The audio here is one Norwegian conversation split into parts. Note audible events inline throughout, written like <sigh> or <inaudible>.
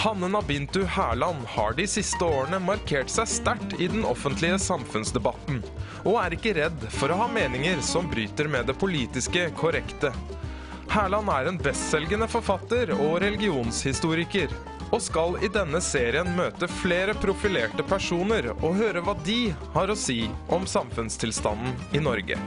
Hanne Nabintu Hærland har de siste årene markert seg sterkt i den offentlige samfunnsdebatten, og er ikke redd for å ha meninger som bryter med det politiske korrekte. Hærland er en bestselgende forfatter og religionshistoriker, og skal i denne serien møte flere profilerte personer og høre hva de har å si om samfunnstilstanden i Norge.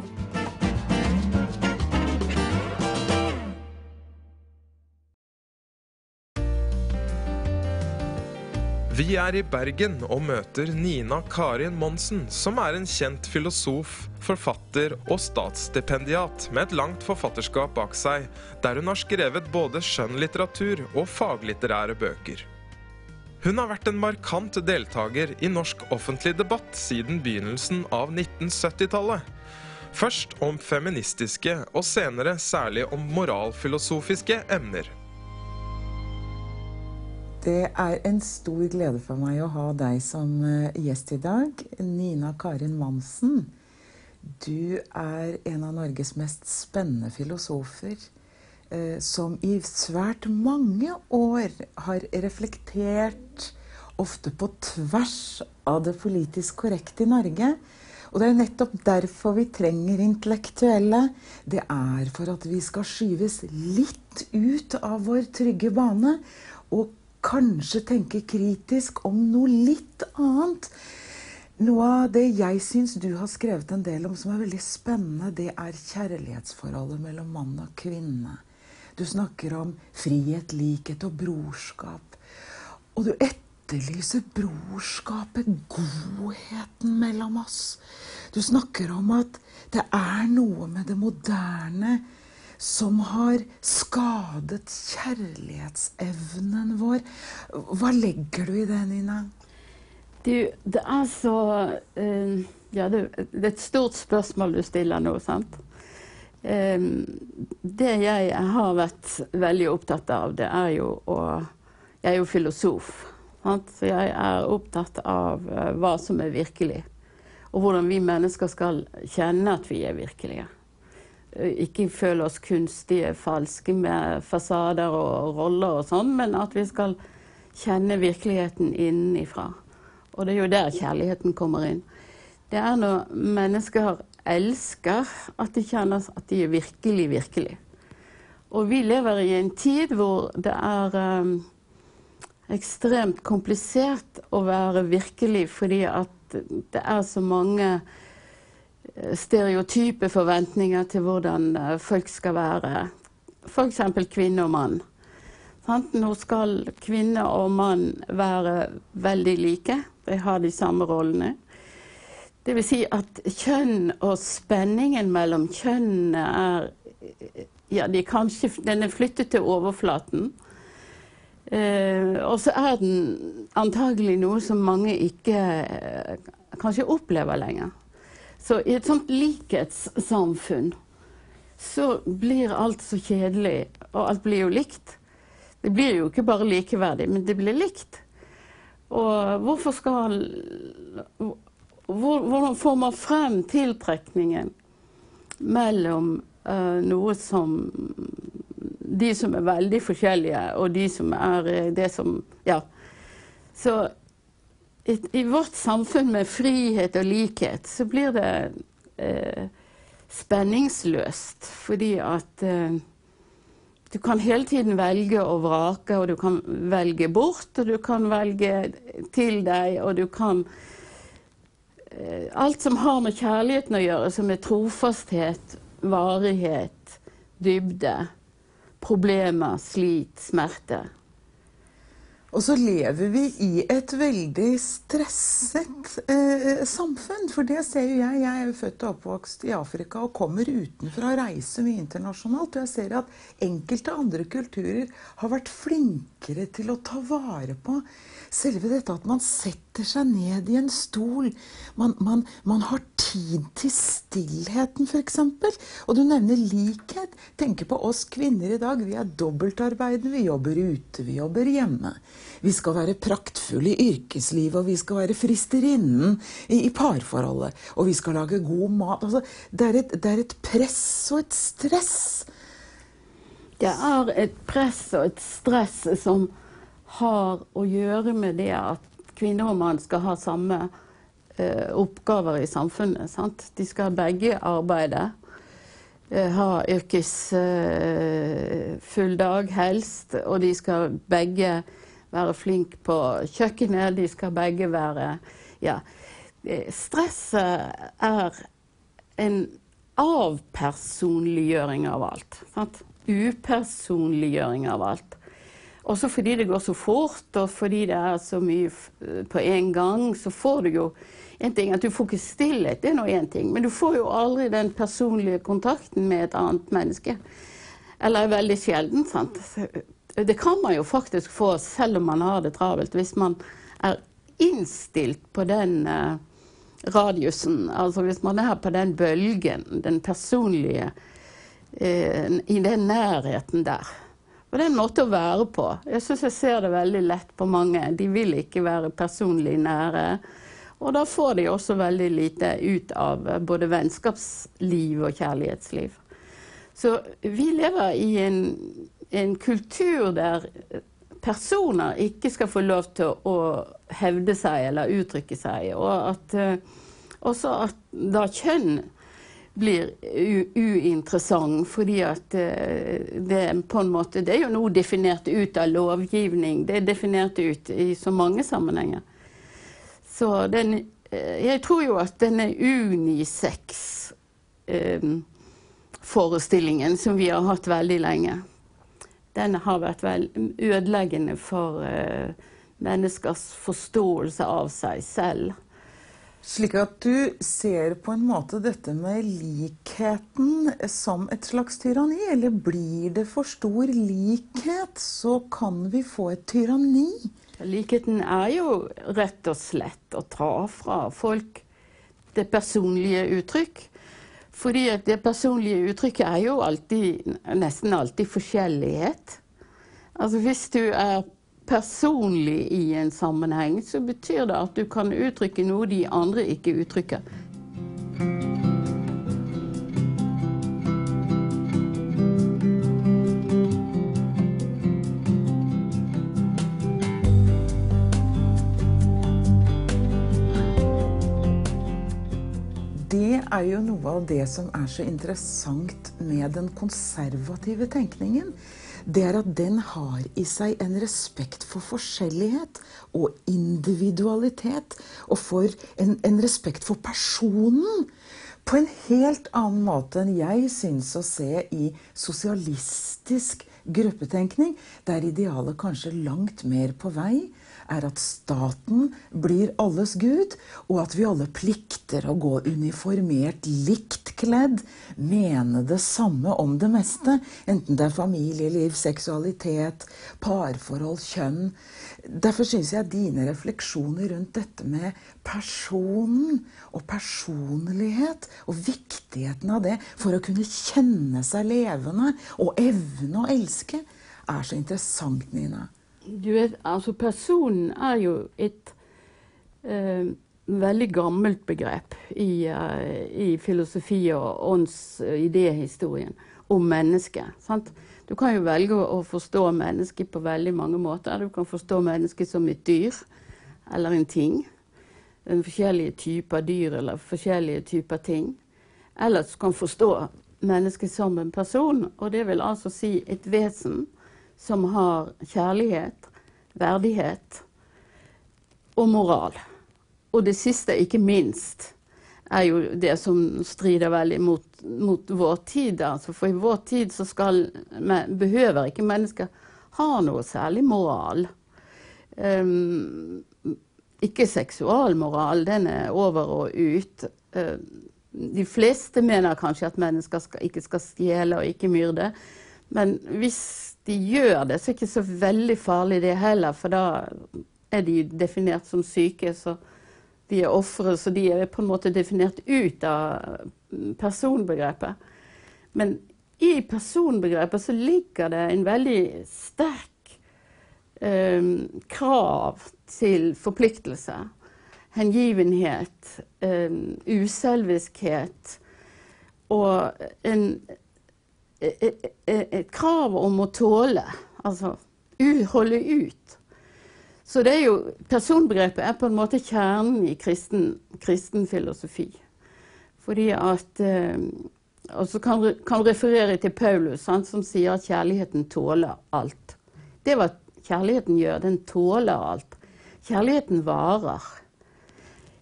Vi er i Bergen og møter Nina Karin Monsen, som er en kjent filosof, forfatter og statsstipendiat med et langt forfatterskap bak seg, der hun har skrevet både skjønnlitteratur og faglitterære bøker. Hun har vært en markant deltaker i norsk offentlig debatt siden begynnelsen av 1970-tallet. Først om feministiske, og senere særlig om moralfilosofiske emner. Det er en stor glede for meg å ha deg som eh, gjest i dag. Nina Karin Mansen. Du er en av Norges mest spennende filosofer. Eh, som i svært mange år har reflektert, ofte på tvers av det politisk korrekte i Norge. Og det er nettopp derfor vi trenger intellektuelle. Det er for at vi skal skyves litt ut av vår trygge bane. og kanskje tenke kritisk om noe litt annet. Noe av det jeg syns du har skrevet en del om som er veldig spennende, det er kjærlighetsforholdet mellom mann og kvinne. Du snakker om frihet, likhet og brorskap. Og du etterlyser brorskapet, godheten mellom oss. Du snakker om at det er noe med det moderne som har skadet kjærlighetsevnen vår. Hva legger du i det, Nina? Du, det er så uh, Ja, det, det, er et stort spørsmål du stiller nå, sant? Um, det jeg har vært veldig opptatt av, det er jo å Jeg er jo filosof. Sant? Så jeg er opptatt av uh, hva som er virkelig. Og hvordan vi mennesker skal kjenne at vi er virkelige. Eh, ikke føle oss kunstige, falske med fasader og roller og sånn, men at vi skal kjenne virkeligheten innenfra. Og det er jo der kjærligheten kommer inn. Det er når mennesker elsker at de kjenner at de er virkelig, virkelig. Og vi lever i en tid hvor det er um, ekstremt komplisert å være virkelig fordi at det er så mange stereotype forventninger til hvordan eh, folk skal være. F.eks. kvinne og mann. Nå skal kvinne og mann være veldig like. De har de samme rollene. Det vil si at kjønn og spenningen mellom kjønnene er ja, de kanskje, Den er flyttet til overflaten. Eh, og så er den antagelig noe som mange ikke eh, kanskje opplever lenger. Så i et sånt likhetssamfunn så blir alt så kjedelig, og alt blir jo likt. Det blir jo ikke bare likeverdig, men det blir likt. Og hvorfor skal Hvordan får man frem tiltrekningen mellom uh, noe som De som er veldig forskjellige, og de som er eh, det som Ja. Så i, vårt samfunn med frihet og likhet, så blir det eh, spenningsløst. Fordi at eh, du kan hele tiden velge og vrake, og du kan velge bort, og du kan velge til deg, og du kan eh, Alt som har med kjærligheten å gjøre, som er trofasthet, varighet, dybde, problemer, slit, smerte. Og så lever vi i et veldig stresset eh, samfunn. For det ser jo jeg. Jeg er jo født og oppvokst i Afrika og kommer utenfra og reiser mye internasjonalt. Og jeg ser at enkelte andre kulturer har vært flinkere til å ta vare på selve dette at man setter seg ned i en stol. Man, man, man har tid til stillheten, f.eks. Og du nevner likhet. Tenker på oss kvinner i dag. Vi er dobbeltarbeidende. Vi jobber ute, vi jobber hjemme. Vi skal være praktfulle i yrkeslivet, og vi skal være fristerinnen i, i parforholdet. Og vi skal lage god mat. Altså, det, er et, det er et press og et stress. Det er et press og et stress som har å gjøre med det at kvinne og mann skal ha samme eh, oppgaver i samfunnet. Sant? De skal begge arbeide. Eh, ha yrkesfull dag, helst. Og de skal begge være flinke på kjøkkenet. De skal begge være Ja. Stresset er en avpersonliggjøring av alt. Sant? Upersonliggjøring av alt. Også fordi det går så fort, og fordi det er så mye på en gang, så får du jo en ting at Du får ikke stillhet, det er nå én ting, men du får jo aldri den personlige kontakten med et annet menneske. Eller veldig sjelden. sant? Det kan man jo faktisk få selv om man har det travelt, hvis man er innstilt på den uh, radiusen. Altså hvis man er på den bølgen, den personlige uh, I den nærheten der. Og det er en måte å være på. Jeg syns jeg ser det veldig lett på mange. De vil ikke være personlig nære. Og da får de også veldig lite ut av både vennskapsliv og kjærlighetsliv. Så vi lever i en, en kultur der personer ikke skal få lov til å hevde seg eller uttrykke seg. Og at, uh, også at da kjønn blir uinteressant, fordi at uh, det på en måte Det er jo noe definert ut av lovgivning. Det er definert ut i så mange sammenhenger. Så den uh, Jeg tror jo at denne unisex-forestillingen som vi har hatt veldig lenge den har vært vel ødeleggende for uh, menneskers forståelse av seg selv. Slik at du ser på en måte dette med likheten som et slags tyranni? Eller blir det for stor likhet, så kan vi få et tyranni? Likheten er jo rett og slett å ta fra folk det personlige uttrykk. Fordi det personlige uttrykket er jo alltid, nesten alltid forskjellighet. Altså hvis du er personlig i en sammenheng, så betyr det at du kan uttrykke noe de andre ikke uttrykker. Er jo noe av det som er så interessant med den konservative tenkningen. Det er at den har i seg en respekt for forskjellighet og individualitet. Og for en, en respekt for personen. På en helt annen måte enn jeg syns å se i sosialistisk gruppetenkning, der idealet kanskje langt mer på vei er at staten blir alles gud, og at vi alle plikter å gå uniformert likt kledd, mene det samme om det meste, enten det er familieliv, seksualitet, parforhold, kjønn. Derfor syns jeg dine refleksjoner rundt dette med personen og personlighet, og viktigheten av det for å kunne kjenne seg levende og evne å elske, er så interessant, Nina. Du vet, altså Personen er jo et eh, veldig gammelt begrep i, uh, i filosofi og ånds- og idéhistorien om mennesket. Du kan jo velge å forstå mennesket på veldig mange måter. Du kan forstå mennesket som et dyr eller en ting. En forskjellige typer dyr eller forskjellige typer ting. Eller du kan forstå mennesket som en person, og det vil altså si et vesen som har kjærlighet, verdighet og moral. Og det siste, ikke minst, er jo det som strider veldig mot, mot vår tid. Altså, for i vår tid så skal, behøver ikke mennesker ha noe særlig moral. Um, ikke seksualmoral, den er over og ut. Uh, de fleste mener kanskje at mennesker skal, ikke skal stjele og ikke myrde. Men hvis de gjør det, så er det ikke så veldig farlig det heller, for da er de definert som syke. Så de er ofre, så de er på en måte definert ut av personbegrepet. Men i personbegrepet så ligger det en veldig sterk eh, krav til forpliktelse. Hengivenhet, eh, uselviskhet og en et krav om å tåle. Altså holde ut. Så det er jo, personbegrepet er på en måte kjernen i kristen, kristen filosofi. Fordi at eh, Og så kan kan referere til Paulus, sant, som sier at kjærligheten tåler alt. Det er hva kjærligheten gjør. Den tåler alt. Kjærligheten varer.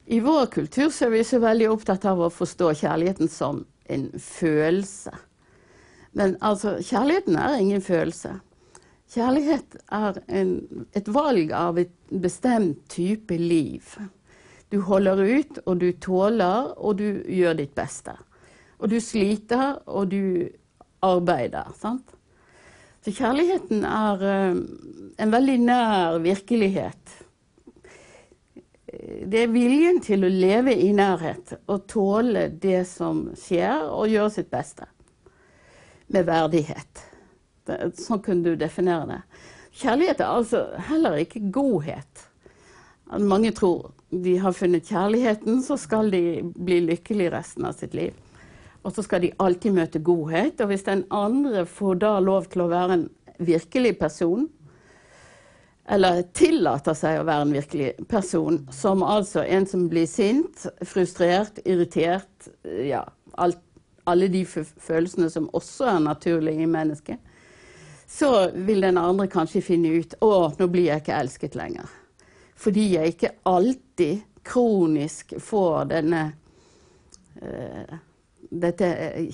I vår kultur er vi så veldig opptatt av å forstå kjærligheten som en følelse. Men altså, kjærligheten er ingen følelse. Kjærlighet er en, et valg av et bestemt type liv. Du holder ut, og du tåler, og du gjør ditt beste. Og du sliter, og du arbeider. sant? Så kjærligheten er uh, en veldig nær virkelighet. Det er viljen til å leve i nærhet og tåle det som skjer, og gjøre sitt beste. Med verdighet. Sånn kunne du definere det. Kjærlighet er altså heller ikke godhet. Mange tror de har funnet kjærligheten, så skal de bli lykkelige resten av sitt liv. Og så skal de alltid møte godhet. Og hvis den andre får da lov til å være en virkelig person, eller tillater seg å være en virkelig person, som altså en som blir sint, frustrert, irritert, ja, alt, alle de følelsene som også er naturlige i mennesket, så vil den andre kanskje finne ut å, nå blir jeg ikke elsket lenger. Fordi jeg ikke alltid kronisk får denne uh, dette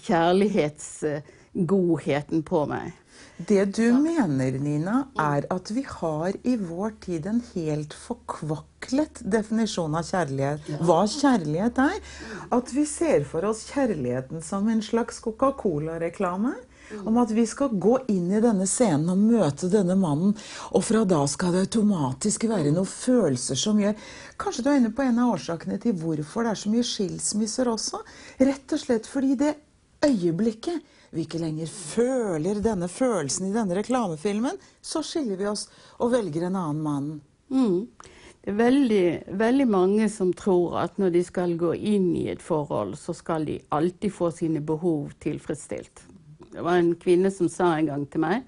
kjærlighetsgodheten på meg. Det du mener, Nina, er at vi har i vår tid en helt forkvaklet definisjon av kjærlighet. Hva kjærlighet er. At vi ser for oss kjærligheten som en slags Coca-Cola-reklame. Om at vi skal gå inn i denne scenen og møte denne mannen. Og fra da skal det automatisk være noen følelser som gjør Kanskje du er inne på en av årsakene til hvorfor det er så mye skilsmisser også. Rett og slett fordi det øyeblikket vi ikke lenger føler denne følelsen i denne reklamefilmen, så skiller vi oss og velger en annen mann. Mm. Det er veldig, veldig, mange som tror at når de skal gå inn i et forhold, så skal de alltid få sine behov tilfredsstilt. Det var en kvinne som sa en gang til meg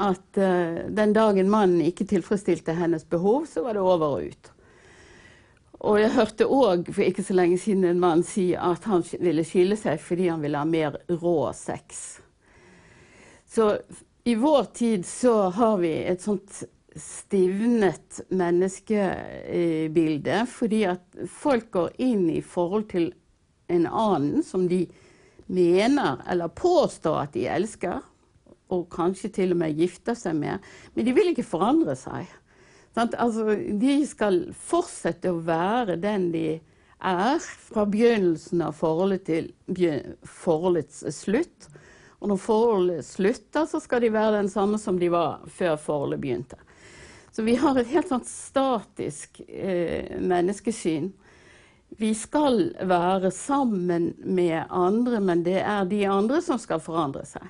at uh, den dagen mannen ikke tilfredsstilte hennes behov, så var det over og ut. Og jeg hørte òg for ikke så lenge siden en mann si at han ville skille seg fordi han ville ha mer rå sex. Så i vår tid så har vi et sånt stivnet menneskebilde fordi at folk går inn i forhold til en annen som de mener eller påstår at de elsker, og kanskje til og med gifter seg med, men de vil ikke forandre seg. Altså, de skal fortsette å være den de er fra begynnelsen av forholdet til forholdets slutt. Og når forholdet slutter, så skal de være den samme som de var før forholdet begynte. Så vi har et helt sånt statisk eh, menneskesyn vi skal være sammen med andre, men det er de andre som skal forandre seg.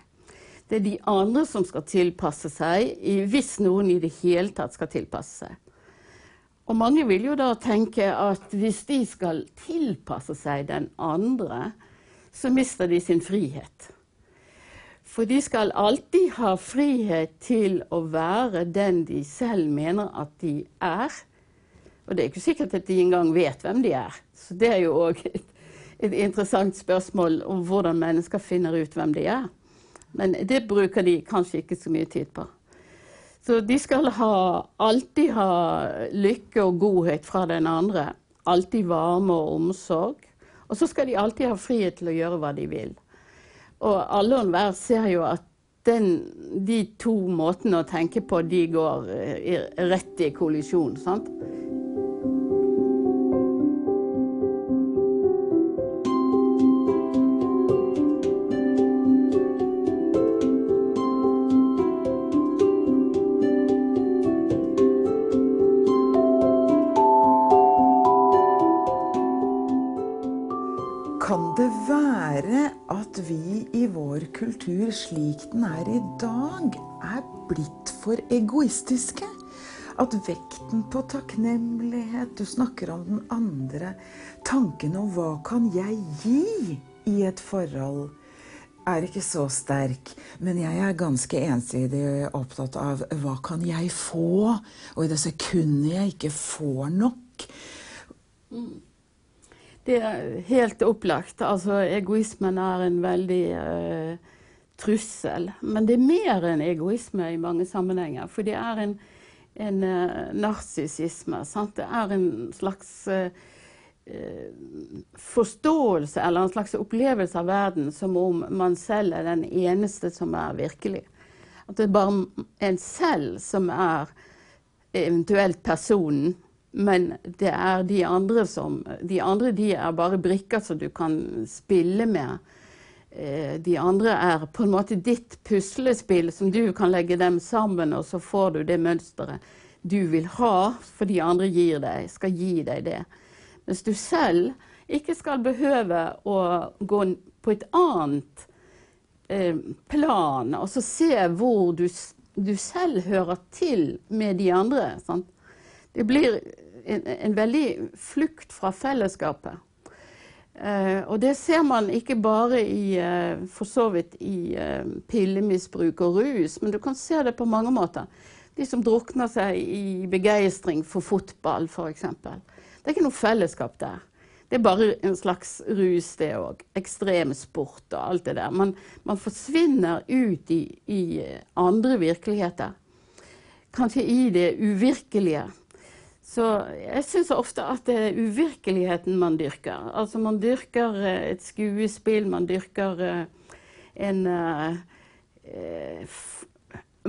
Det er de andre som skal tilpasse seg, hvis noen i det hele tatt skal tilpasse seg. Og mange vil jo da tenke at hvis de skal tilpasse seg den andre, så mister de sin frihet. For de skal alltid ha frihet til å være den de selv mener at de er. Og det er ikke sikkert at de engang vet hvem de er. Så det er jo òg et, et, interessant spørsmål om hvordan mennesker finner ut hvem de er. Men det bruker de kanskje ikke så mye tid på. Så de skal ha, alltid ha lykke og godhet fra den andre. Alltid varme og omsorg. Og så skal de alltid ha frihet til å gjøre hva de vil. Og alle og enhver ser jo at den, de to måtene å tenke på, de går eh, rett i kollisjon. sant? I dag, er blitt for egoistiske. At vekten på takknemlighet Du snakker om den andre. Tanken om hva kan jeg gi i et forhold? er ikke så sterk, men jeg er ganske ensidig opptatt av hva kan jeg få? Og i det sekundet jeg ikke får nok Det er helt opplagt. Altså, egoismen er en veldig uh, trussel. Men det er mer enn egoisme i mange sammenhenger. For det er en, en uh, narsissisme. Det er en slags uh, forståelse eller en slags opplevelse av verden som om man selv er den eneste som er virkelig. At det er bare en selv som er eventuelt personen, men det er de andre som De andre de er bare brikker som du kan spille med. De andre er på en måte ditt puslespill som du kan legge dem sammen, og så får du det mønsteret du vil ha, for de andre gir deg, skal gi deg det. Mens du selv ikke skal behøve å gå på et annet eh, plan, og så se hvor du, du, selv hører til med de andre. Sant? Det blir en, en, veldig flukt fra fellesskapet. Eh, og det ser man ikke bare i, eh, for så vidt i eh, pillemisbruk og rus, men du kan se det på mange måter. De som drukner seg i begeistring for fotball, f.eks. Det er ikke noe fellesskap der. Det er bare en slags rus, det òg. Ekstremsport og alt det der. Man, man forsvinner ut i, i, andre virkeligheter. Kanskje i det uvirkelige. Så jeg syns ofte at det er uvirkeligheten man dyrker. Altså man dyrker eh, et skuespill, man dyrker eh, en uh,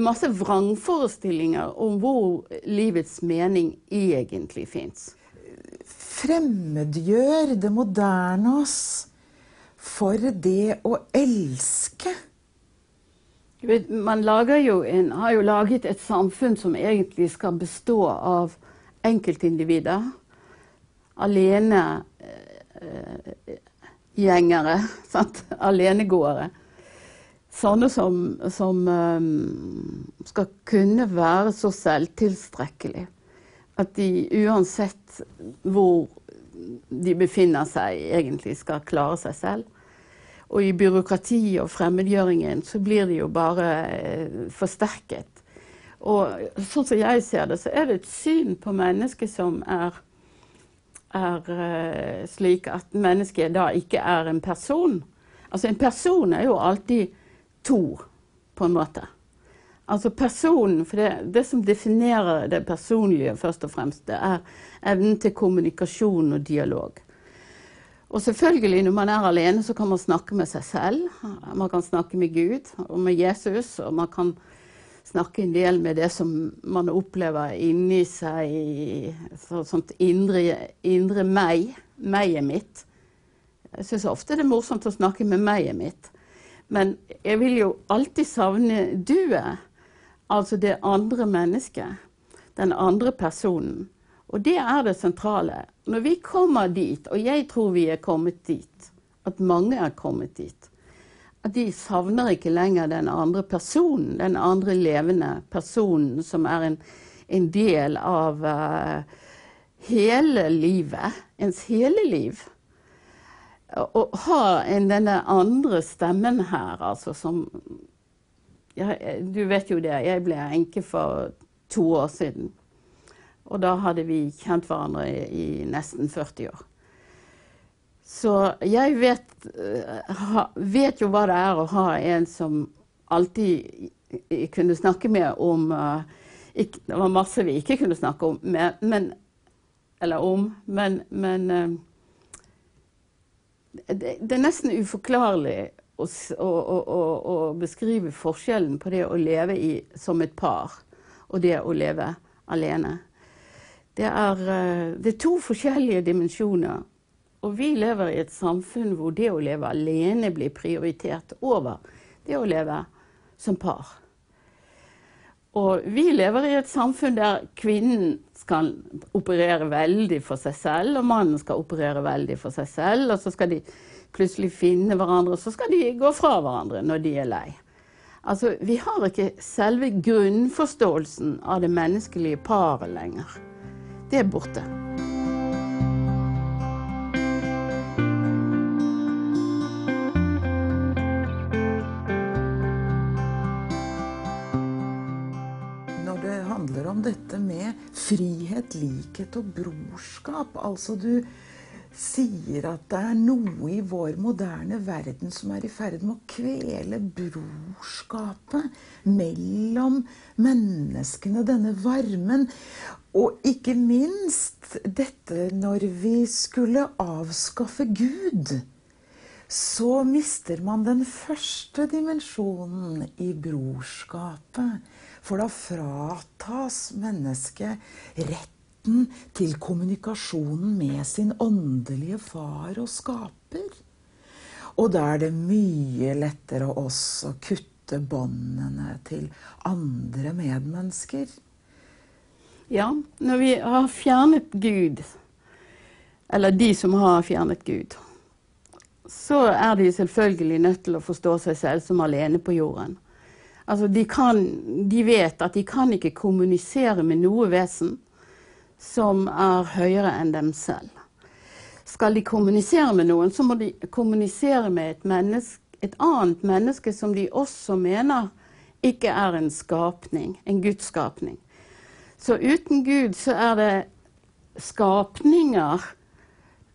masse vrangforestillinger om hvor livets mening egentlig fins fremmedgjør det moderne oss for det å elske. Man jo en, har jo laget et samfunn som egentlig skal bestå av enkeltindivider. Alenegjengere. Eh, <laughs> Alenegåere. Sånne som, som um, skal kunne være så selvtilstrekkelige at de uansett hvor de befinner seg, egentlig skal klare seg selv. Og i byråkrati og fremmedgjøringen så blir de jo bare eh, forsterket. Og sånn som jeg ser det, så er det et syn på mennesket som er, er uh, slik at mennesket da ikke er en person. Altså en person er jo alltid to, på en måte. Altså personen, for det, det, som definerer det personlige, først og fremst, det er evnen til kommunikasjon og dialog. Og selvfølgelig, når man er alene, så kan man snakke med seg selv. Man kan snakke med Gud og med Jesus, og man kan snakke en del med det som man opplever inni seg, så, sånt indre, indre meg, meg-et mitt. Jeg syns ofte det er morsomt å snakke med meg-et mitt. Men jeg vil jo alltid savne duet. Altså det andre mennesket. Den andre personen. Og det er det sentrale. Når vi kommer dit, og jeg tror vi er kommet dit, at mange er kommet dit, at de savner ikke lenger den andre personen, den andre levende personen som er en, en del av uh, hele livet, ens hele liv. Å ha denne andre stemmen her, altså, som ja, Du vet jo det, jeg ble enke for to år siden. Og da hadde vi kjent hverandre i, i nesten 40 år. Så jeg vet, uh, ha, vet, jo hva det er å ha en som alltid kunne snakke med om uh, ikke, Det var masse vi ikke kunne snakke om, med, men, eller om, men, men uh, det, det, er nesten uforklarlig å, å, å, å, beskrive forskjellen på det å leve i, som et par og det å leve alene. Det er, uh, det er to forskjellige dimensjoner. Og vi lever i et samfunn hvor det å leve alene blir prioritert over det å leve som par. Og vi lever i et samfunn der kvinnen skal operere veldig for seg selv, og mannen skal operere veldig for seg selv. Og så skal de plutselig finne hverandre, og så skal de gå fra hverandre når de er lei. Altså, Vi har ikke selve grunnforståelsen av det menneskelige paret lenger. Det er borte. Frihet, likhet og brorskap. Altså du sier at det er noe i vår moderne verden som er i ferd med å kvele brorskapet mellom menneskene, denne varmen. Og ikke minst dette når vi skulle avskaffe Gud. Så mister man den første dimensjonen i brorskapet. For da fratas mennesket retten til kommunikasjonen med sin åndelige far og skaper. Og da er det mye lettere også å kutte båndene til andre medmennesker. Ja, når vi har fjernet Gud, eller de som har fjernet Gud, så er de selvfølgelig nødt til å forstå seg selv som alene på jorden. Altså, de, kan, de vet at de kan ikke kommunisere med noe vesen som er høyere enn dem selv. Skal de kommunisere med noen, så må de kommunisere med et, menneske, et annet menneske som de også mener ikke er en skapning, en gudsskapning. Så uten Gud så er det skapninger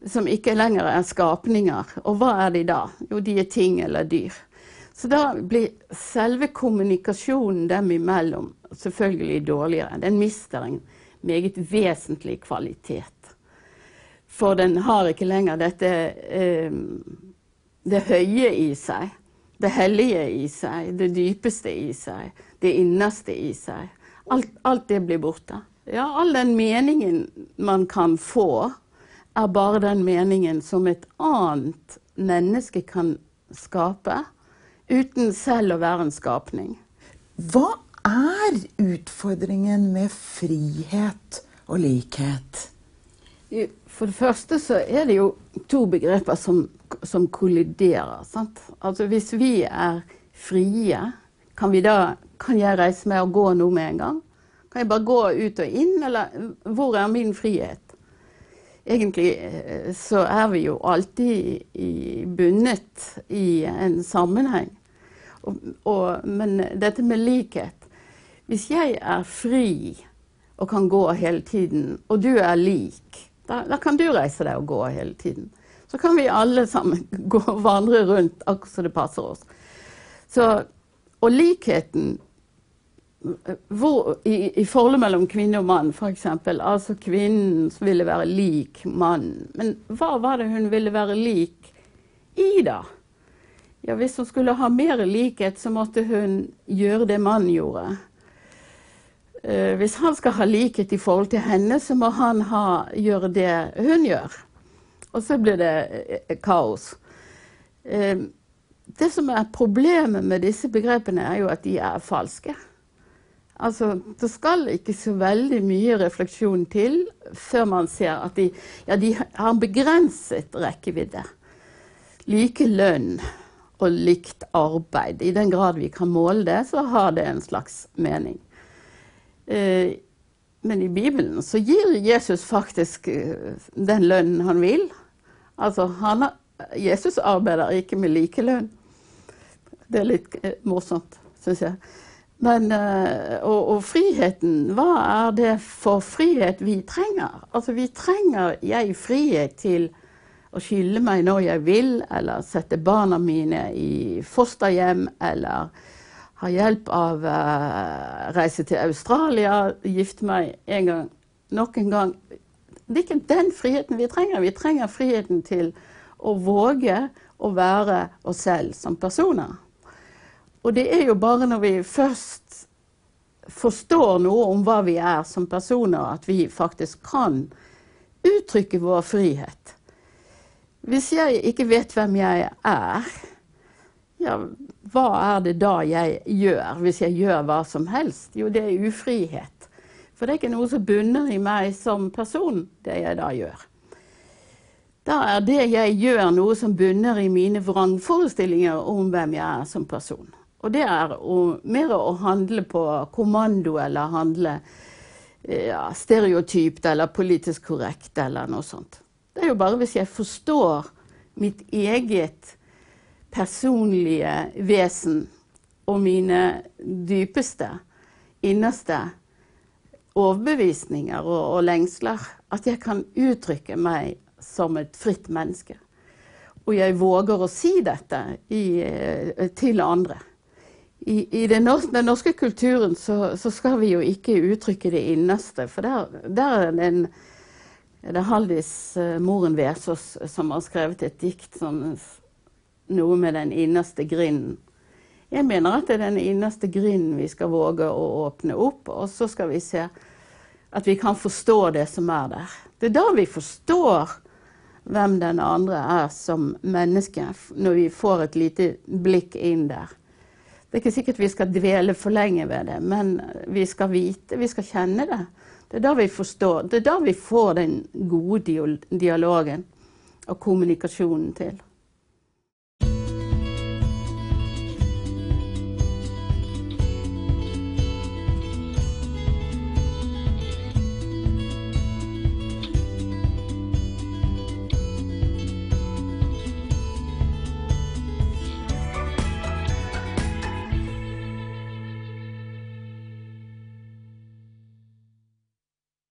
som ikke lenger er skapninger. Og hva er de da? Jo, de er ting eller dyr. Så da blir selve kommunikasjonen dem imellom selvfølgelig dårligere. Den mister en meget vesentlig kvalitet. For den har ikke lenger dette eh, det høye i seg, det hellige i seg, det dypeste i seg, det innerste i seg. Alt, alt det blir borte. Ja, all den meningen man kan få, er bare den meningen som et annet menneske kan skape, uten selv å være en skapning. Hva er utfordringen med frihet og likhet? For det første så er det jo to begreper som, som kolliderer. Sant? Altså hvis vi er frie, kan, vi da, kan jeg reise med og gå noe med en gang? Kan jeg bare gå ut og inn, eller hvor er min frihet? Egentlig eh, så er vi jo alltid bundet i en sammenheng. Og, og, men dette med likhet hvis jeg er fri og kan gå hele tiden, og du er lik, da, da kan du reise deg og gå hele tiden. Så kan vi alle sammen <laughs> gå og vandre rundt akkurat som det passer oss. Så, og likheten hvor, i, i, forholdet mellom kvinne og mann, f.eks. Altså kvinnen ville være lik mannen. Men hva var det hun ville være lik i, da? Ja, Hvis hun skulle ha mer likhet, så måtte hun gjøre det mannen gjorde. Uh, hvis han skal ha likhet i forhold til henne, så må han ha, gjøre det hun gjør. Og så blir det uh, kaos. Uh, det som er problemet med disse begrepene, er jo at de er falske. Altså, Det skal ikke så veldig mye refleksjon til før man ser at de, ja, de har en begrenset rekkevidde. Like lønn og likt arbeid. I den grad vi kan måle det, så har det en slags mening. Eh, men i Bibelen så gir Jesus faktisk eh, den lønnen han vil. Altså, han, Jesus arbeider ikke med likelønn. Det er litt eh, morsomt, syns jeg. Men, og, og, friheten, hva er det for frihet vi trenger? Altså, vi trenger jeg frihet til å skylde meg når jeg vil, eller sette barna mine i fosterhjem, eller ha hjelp av å uh, reise til Australia, gifte meg en gang, nok en gang. Det er ikke den friheten vi trenger. Vi trenger friheten til å våge å være oss selv som personer. Og det er jo bare når vi først forstår noe om hva vi er som personer, at vi faktisk kan uttrykke vår frihet. Hvis jeg ikke vet hvem jeg er, ja, hva er det da jeg gjør, hvis jeg gjør hva som helst? Jo, det er ufrihet. For det er ikke noe som bunner i meg som person, det jeg da gjør. Da er det jeg gjør, noe som bunner i mine vrangforestillinger om hvem jeg er som person. Og det er mer å handle på kommando eller handle ja, stereotypt eller politisk korrekt eller noe sånt. Det er jo bare hvis jeg forstår mitt eget personlige vesen og mine dypeste, innerste overbevisninger og, og lengsler. At jeg kan uttrykke meg som et fritt menneske. Og jeg våger å si dette i, eh, til andre. I, i norske, den, norske, kulturen så, så, skal vi jo ikke uttrykke det innerste. For der, der er det en det er Haldis uh, Moren Vesaas som har skrevet et dikt som noe med den innerste grinden. Jeg mener at det er den innerste grinden vi skal våge å åpne opp, og så skal vi se at vi kan forstå det som er der. Det er da vi forstår hvem den andre er som menneske, når vi får et lite blikk inn der. Det er ikke sikkert vi skal dvele for lenge ved det, men vi skal vite, vi skal kjenne det. Det er da vi forstår, det er da vi får den gode dialogen og kommunikasjonen til.